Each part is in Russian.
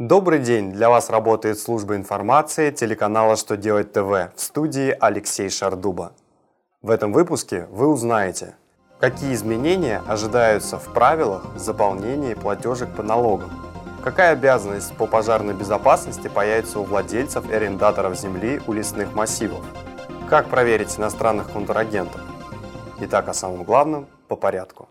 Добрый день! Для вас работает служба информации телеканала «Что делать ТВ» в студии Алексей Шардуба. В этом выпуске вы узнаете, какие изменения ожидаются в правилах заполнения платежек по налогам, какая обязанность по пожарной безопасности появится у владельцев и арендаторов земли у лесных массивов, как проверить иностранных контрагентов. Итак, о самом главном по порядку.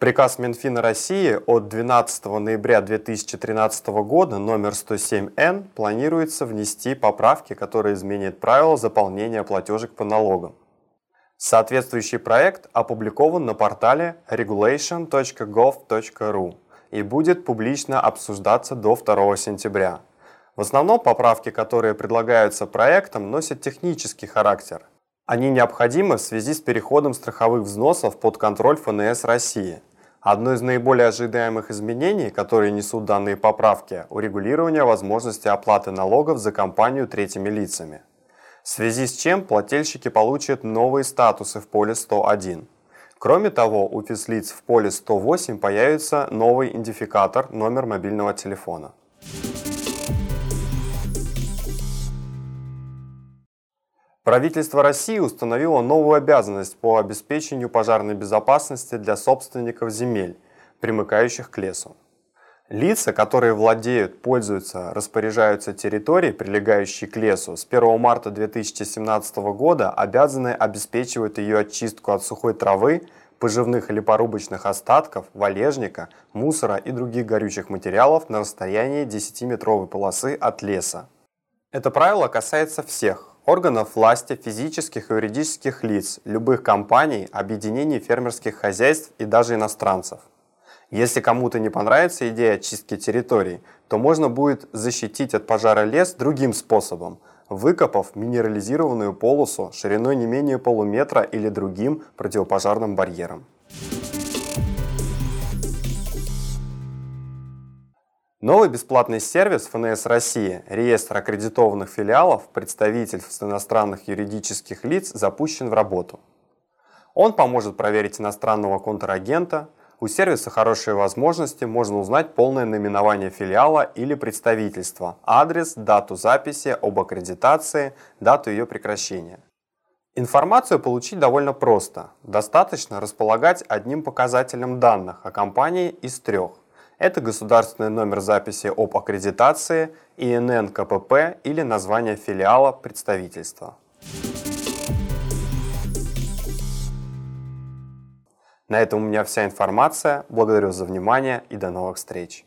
Приказ Минфина России от 12 ноября 2013 года номер 107Н планируется внести поправки, которые изменят правила заполнения платежек по налогам. Соответствующий проект опубликован на портале regulation.gov.ru и будет публично обсуждаться до 2 сентября. В основном поправки, которые предлагаются проектом, носят технический характер. Они необходимы в связи с переходом страховых взносов под контроль ФНС России – Одно из наиболее ожидаемых изменений, которые несут данные поправки, урегулирование возможности оплаты налогов за компанию третьими лицами. В связи с чем плательщики получат новые статусы в поле 101. Кроме того, у физлиц в поле 108 появится новый идентификатор номер мобильного телефона. Правительство России установило новую обязанность по обеспечению пожарной безопасности для собственников земель, примыкающих к лесу. Лица, которые владеют, пользуются, распоряжаются территорией, прилегающей к лесу, с 1 марта 2017 года обязаны обеспечивать ее очистку от сухой травы, поживных или порубочных остатков, валежника, мусора и других горючих материалов на расстоянии 10-метровой полосы от леса. Это правило касается всех, органов власти физических и юридических лиц, любых компаний, объединений фермерских хозяйств и даже иностранцев. Если кому-то не понравится идея очистки территорий, то можно будет защитить от пожара лес другим способом, выкопав минерализированную полосу шириной не менее полуметра или другим противопожарным барьером. Новый бесплатный сервис ФНС России, реестр аккредитованных филиалов, представительств иностранных юридических лиц запущен в работу. Он поможет проверить иностранного контрагента, у сервиса хорошие возможности, можно узнать полное наименование филиала или представительства, адрес, дату записи об аккредитации, дату ее прекращения. Информацию получить довольно просто. Достаточно располагать одним показателем данных о компании из трех. Это государственный номер записи об аккредитации, ИНН КПП или название филиала представительства. На этом у меня вся информация. Благодарю за внимание и до новых встреч.